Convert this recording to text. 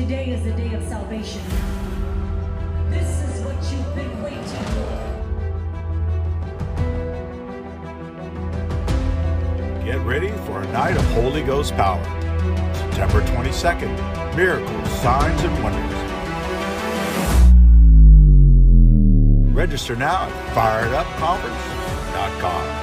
Today is the day of salvation. This is what you've been waiting for. Get ready for a night of Holy Ghost power. September 22nd, miracles, signs, and wonders. Register now at firedupconference.com.